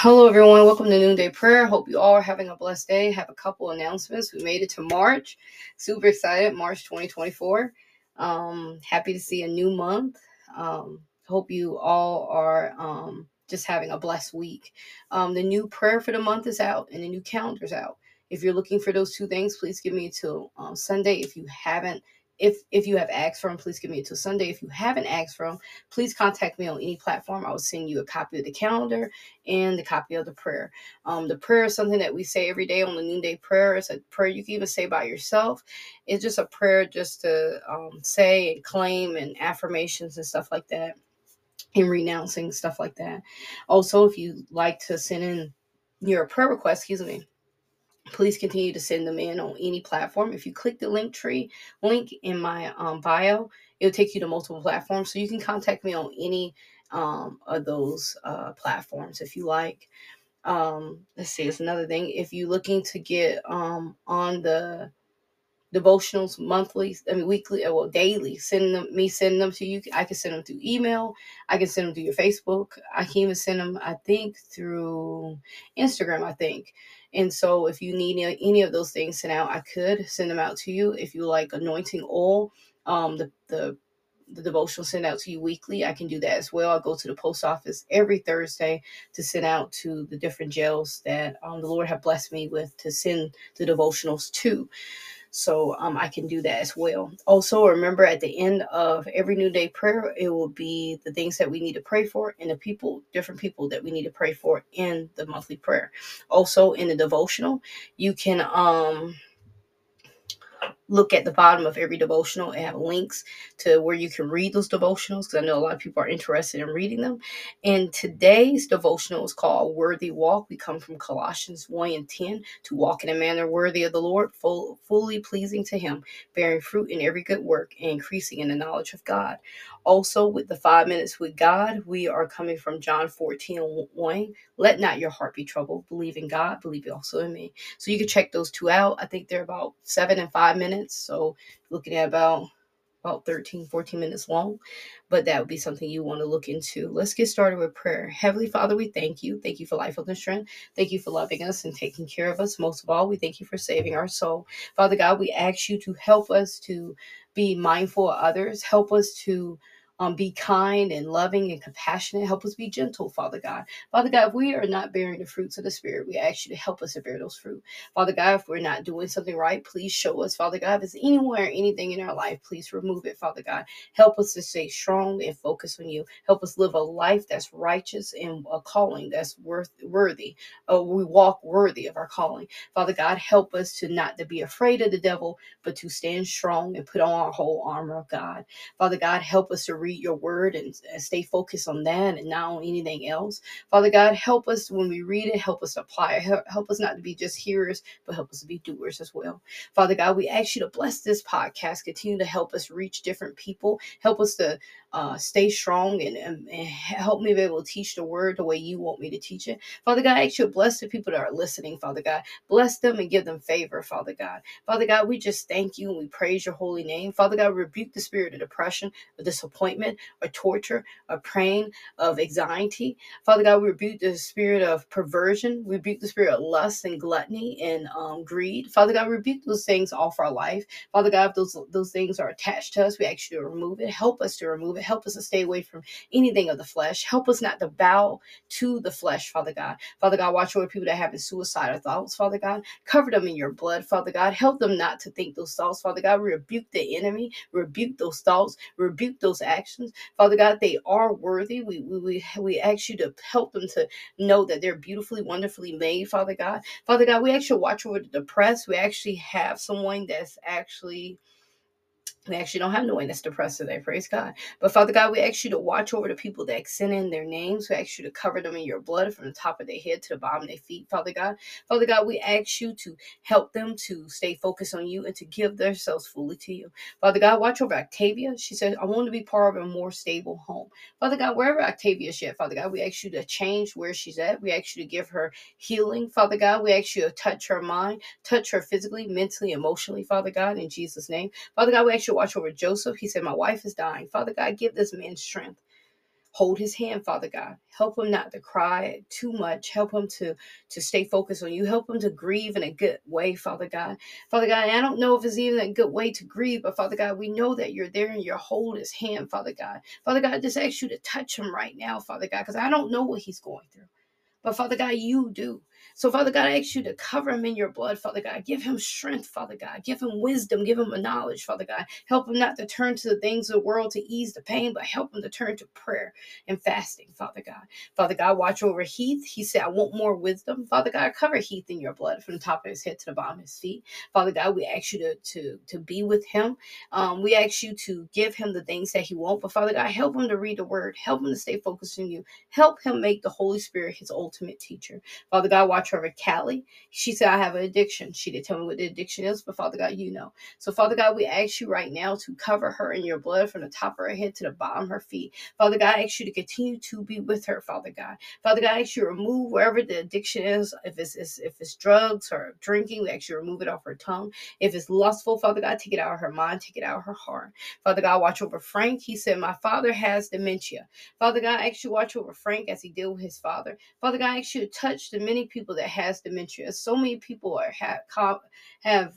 Hello, everyone. Welcome to Noonday Prayer. Hope you all are having a blessed day. Have a couple announcements. We made it to March. Super excited. March 2024. Um, happy to see a new month. Um, hope you all are um, just having a blessed week. Um, the new prayer for the month is out and the new calendar's out. If you're looking for those two things, please give me until um, Sunday. If you haven't if if you have asked for them, please give me until Sunday. If you haven't asked for them, please contact me on any platform. I will send you a copy of the calendar and the copy of the prayer. Um, the prayer is something that we say every day on the noonday prayer. It's a prayer you can even say by yourself. It's just a prayer just to um, say and claim and affirmations and stuff like that, and renouncing stuff like that. Also, if you like to send in your prayer request, excuse me please continue to send them in on any platform. If you click the Linktree link in my um, bio, it'll take you to multiple platforms. So you can contact me on any um, of those uh, platforms if you like. Um, let's see, it's another thing. If you're looking to get um, on the devotionals monthly, I mean weekly, uh, well daily. Send them, me send them to you. I can send them through email. I can send them through your Facebook. I can even send them, I think, through Instagram. I think. And so, if you need any, of those things sent out, I could send them out to you. If you like anointing oil, um, the the the devotional sent out to you weekly. I can do that as well. I go to the post office every Thursday to send out to the different jails that um, the Lord have blessed me with to send the devotionals to so um, I can do that as well. Also, remember at the end of every Noonday prayer, it will be the things that we need to pray for and the people, different people that we need to pray for in the monthly prayer. Also, in the devotional, you can um look at the bottom of every devotional and have links to where you can read those devotionals because I know a lot of people are interested in reading them. And today's devotional is called Worthy Walk. We come from Colossians 1 and 10 to walk in a manner worthy of the Lord, full, fully pleasing to Him, bearing fruit in every good work and increasing in the knowledge of God. Also, with the five minutes with God, we are coming from John 14 1. Let not your heart be troubled. Believe in God, believe also in me. So you can check those two out. I think they're about seven and five minutes. So looking at about about 13, 14 minutes long, but that would be something you want to look into. Let's get started with prayer. Heavenly Father, we thank you. Thank you for life, health, and strength. Thank you for loving us and taking care of us. Most of all, we thank you for saving our soul. Father God, we ask you to help us to be mindful of others. Help us to um, be kind and loving and compassionate. Help us be gentle, Father God. Father God, if we are not bearing the fruits of the Spirit, we ask you to help us to bear those fruit. Father God, if we're not doing something right, please show us, Father God. If it's anywhere, anything in our life, please remove it, Father God. Help us to stay strong and focus on you. Help us live a life that's righteous and a calling that's worth worthy. Oh, we walk worthy of our calling. Father God, help us to not to be afraid of the devil, but to stand strong and put on our whole armor of God. Father God, help us to read your word and, and stay focused on that and not on anything else. Father God, help us when we read it, help us apply it, help, help us not to be just hearers, but help us to be doers as well. Father God, we ask you to bless this podcast, continue to help us reach different people, help us to uh, stay strong and, and, and, help me be able to teach the word the way you want me to teach it. Father God, I ask you to bless the people that are listening, Father God. Bless them and give them favor, Father God. Father God, we just thank you and we praise your holy name. Father God, rebuke the spirit of depression, of disappointment, or torture, or pain, of anxiety. Father God, we rebuke the spirit of perversion. We rebuke the spirit of lust and gluttony and um, greed. Father God, rebuke those things off our life. Father God, if those, those things are attached to us, we ask you to remove it. Help us to remove it. Help us to stay away from anything of the flesh. Help us not to bow to the flesh, Father God. Father God, watch over people that have suicidal thoughts, Father God. Cover them in your blood, Father God. Help them not to think those thoughts, Father God. Rebuke the enemy, rebuke those thoughts, rebuke those actions. Father God, they are worthy. We, we, we, we ask you to help them to know that they're beautifully, wonderfully made, Father God. Father God, we actually watch over the depressed. We actually have someone that's actually we actually don't have no one that's depressed today, praise God. But Father God, we ask you to watch over the people that send in their names. We ask you to cover them in your blood from the top of their head to the bottom of their feet, Father God. Father God, we ask you to help them to stay focused on you and to give themselves fully to you. Father God, watch over Octavia. She said, I want to be part of a more stable home. Father God, wherever Octavia is at, Father God, we ask you to change where she's at. We ask you to give her healing, Father God. We ask you to touch her mind, touch her physically, mentally, emotionally, Father God, in Jesus' name. Father God, we ask you watch over Joseph. He said, My wife is dying. Father God, give this man strength. hold his hand father god. Help him not to cry too much. Help him to to stay focused on you. Help him to grieve in a good way father god. Father god i don't know if it's even a good way to grieve but father god we know that you're there and you hold his hand father god. Father god I just ask you to touch him right now father god because i don't know what he's going through. But father god you do so, Father God, I ask you to cover him in your blood, Father God. Give him strength, Father God. Give him wisdom. Give him a knowledge, Father God. Help him not to turn to the things of the world to ease the pain, but help him to turn to prayer and fasting, Father God. Father God, watch over Heath. He said, I want more wisdom. Father God, cover Heath in your blood from the top of his head to the bottom of his feet. Father God, we ask you to, to, to be with him. Um, we ask you to give him the things that he wants. But Father God, help him to read the word. Help him to stay focused on you. Help him make the Holy Spirit his ultimate teacher. Father God, watch over Callie. She said, I have an addiction. She didn't tell me what the addiction is, but Father God, you know. So, Father God, we ask you right now to cover her in your blood from the top of her head to the bottom of her feet. Father God, I ask you to continue to be with her, Father God. Father God, I ask you to remove wherever the addiction is. If it's, if it's drugs or drinking, we ask you to remove it off her tongue. If it's lustful, Father God, take it out of her mind, take it out of her heart. Father God, watch over Frank. He said, My father has dementia. Father God, I ask you to watch over Frank as he deal with his father. Father God, I ask you to touch the many people that has dementia. So many people are have have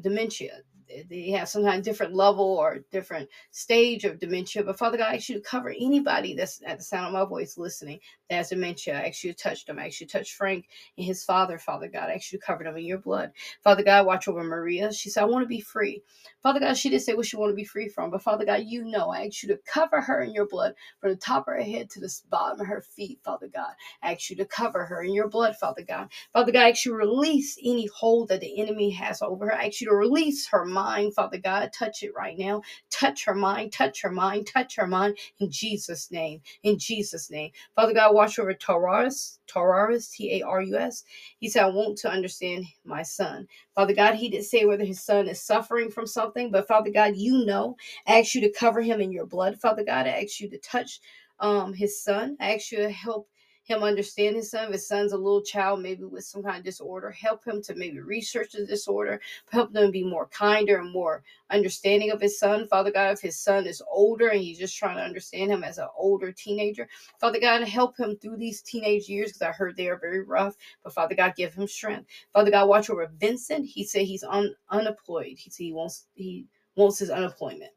dementia they have some kind of different level or different stage of dementia. But Father God, I ask you to cover anybody that's at the sound of my voice listening that has dementia. I ask you to touch them. I ask you to touch Frank and his father, Father God. I ask you to cover them in your blood. Father God, watch over Maria. She said, I want to be free. Father God, she didn't say what she want to be free from, but Father God, you know. I ask you to cover her in your blood from the top of her head to the bottom of her feet, Father God. I ask you to cover her in your blood, Father God. Father God, I ask you to release any hold that the enemy has over her. I ask you to release her mind, Father God. Touch it right now. Touch her mind, touch her mind, touch her mind in Jesus' name. In Jesus' name. Father God, watch over Taurus, Taurus, T A R U S. He said, I want to understand my son. Father God, he didn't say whether his son is suffering from something, but Father God, you know. I ask you to cover him in your blood, Father God. I ask you to touch um, his son. I ask you to help him understand his son. If his son's a little child, maybe with some kind of disorder, help him to maybe research the disorder, help them be more kinder and more understanding of his son. Father God, if his son is older and he's just trying to understand him as an older teenager, Father God, help him through these teenage years because I heard they are very rough. But Father God, give him strength. Father God, watch over Vincent. He said he's un- unemployed. He said he wants he wants his unemployment.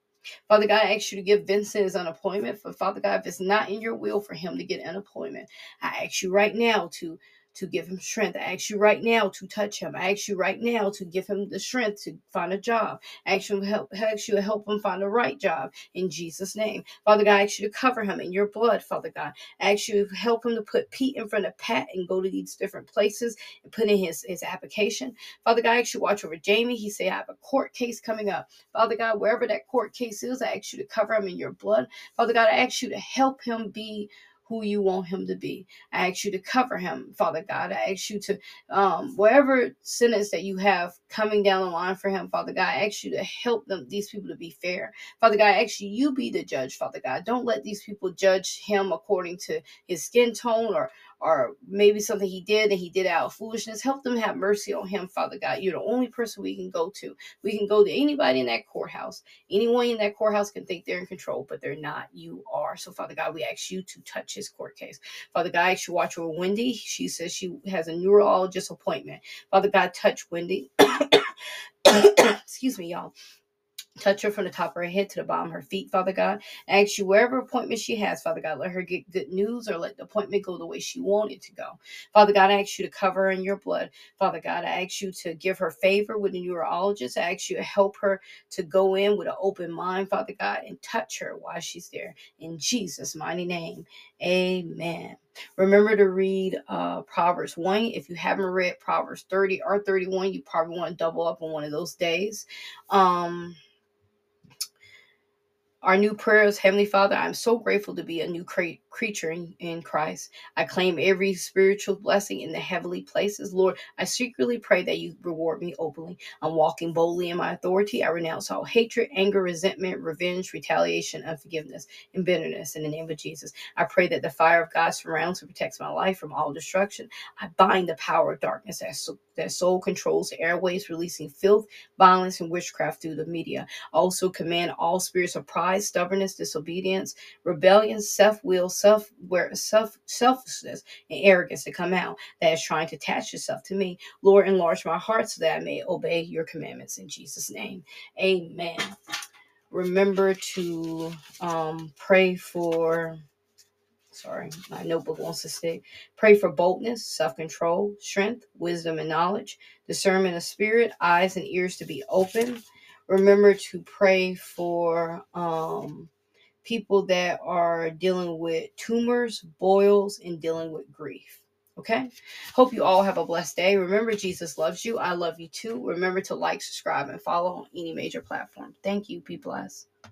Father God, I ask you to give Vincent his unemployment. For Father God, if it's not in your will for him to get unemployment, I ask you right now to to give him strength. I ask you right now to touch him. I ask you right now to give him the strength to find a job. I ask you help, I ask you to help him find the right job in Jesus' name. Father God, I ask you to cover him in your blood, Father God. I ask you to help him to put Pete in front of Pat and go to these different places and put in his, his application. Father God, I ask you to watch over Jamie. He say I have a court case coming up. Father God, wherever that court case is, I ask you to cover him in your blood. Father God, I ask you to help him be who you want him to be. I ask you to cover him, Father God. I ask you to, um, whatever sentence that you have coming down the line for him, Father God, I ask you to help them, these people to be fair. Father God, I ask you, you be the judge, Father God. Don't let these people judge him according to his skin tone or or maybe something he did and he did out of foolishness. Help them have mercy on him, Father God. You're the only person we can go to. We can go to anybody in that courthouse. Anyone in that courthouse can think they're in control, but they're not. You are. So, Father God, we ask you to touch his court case. Father God, I ask you watch over Wendy. She says she has a neurologist appointment. Father God, touch Wendy. Excuse me, y'all. Touch her from the top of her head to the bottom of her feet, Father God. I ask you wherever appointment she has, Father God, let her get good news or let the appointment go the way she wanted to go. Father God, I ask you to cover her in your blood. Father God, I ask you to give her favor with the neurologist. I ask you to help her to go in with an open mind, Father God, and touch her while she's there. In Jesus' mighty name, amen. Remember to read uh, Proverbs 1. If you haven't read Proverbs 30 or 31, you probably want to double up on one of those days. Um, our new prayers, Heavenly Father, I'm so grateful to be a new cre- creature in, in Christ. I claim every spiritual blessing in the heavenly places. Lord, I secretly pray that you reward me openly. I'm walking boldly in my authority. I renounce all hatred, anger, resentment, revenge, retaliation, unforgiveness, and bitterness in the name of Jesus. I pray that the fire of God surrounds and protects my life from all destruction. I bind the power of darkness that, that soul controls the airways, releasing filth, violence, and witchcraft through the media. Also command all spirits of pride, stubbornness, disobedience, rebellion, self-will, self self selfishness, and arrogance to come out that is trying to attach itself to me. Lord, enlarge my heart so that I may obey your commandments in Jesus' name. Amen. Remember to um, pray for sorry, my notebook wants to stick. Pray for boldness, self control, strength, wisdom, and knowledge, discernment of spirit, eyes and ears to be open. Remember to pray for um, people that are dealing with tumors, boils, and dealing with grief. Okay. Hope you all have a blessed day. Remember, Jesus loves you. I love you too. Remember to like, subscribe, and follow on any major platform. Thank you. Be blessed.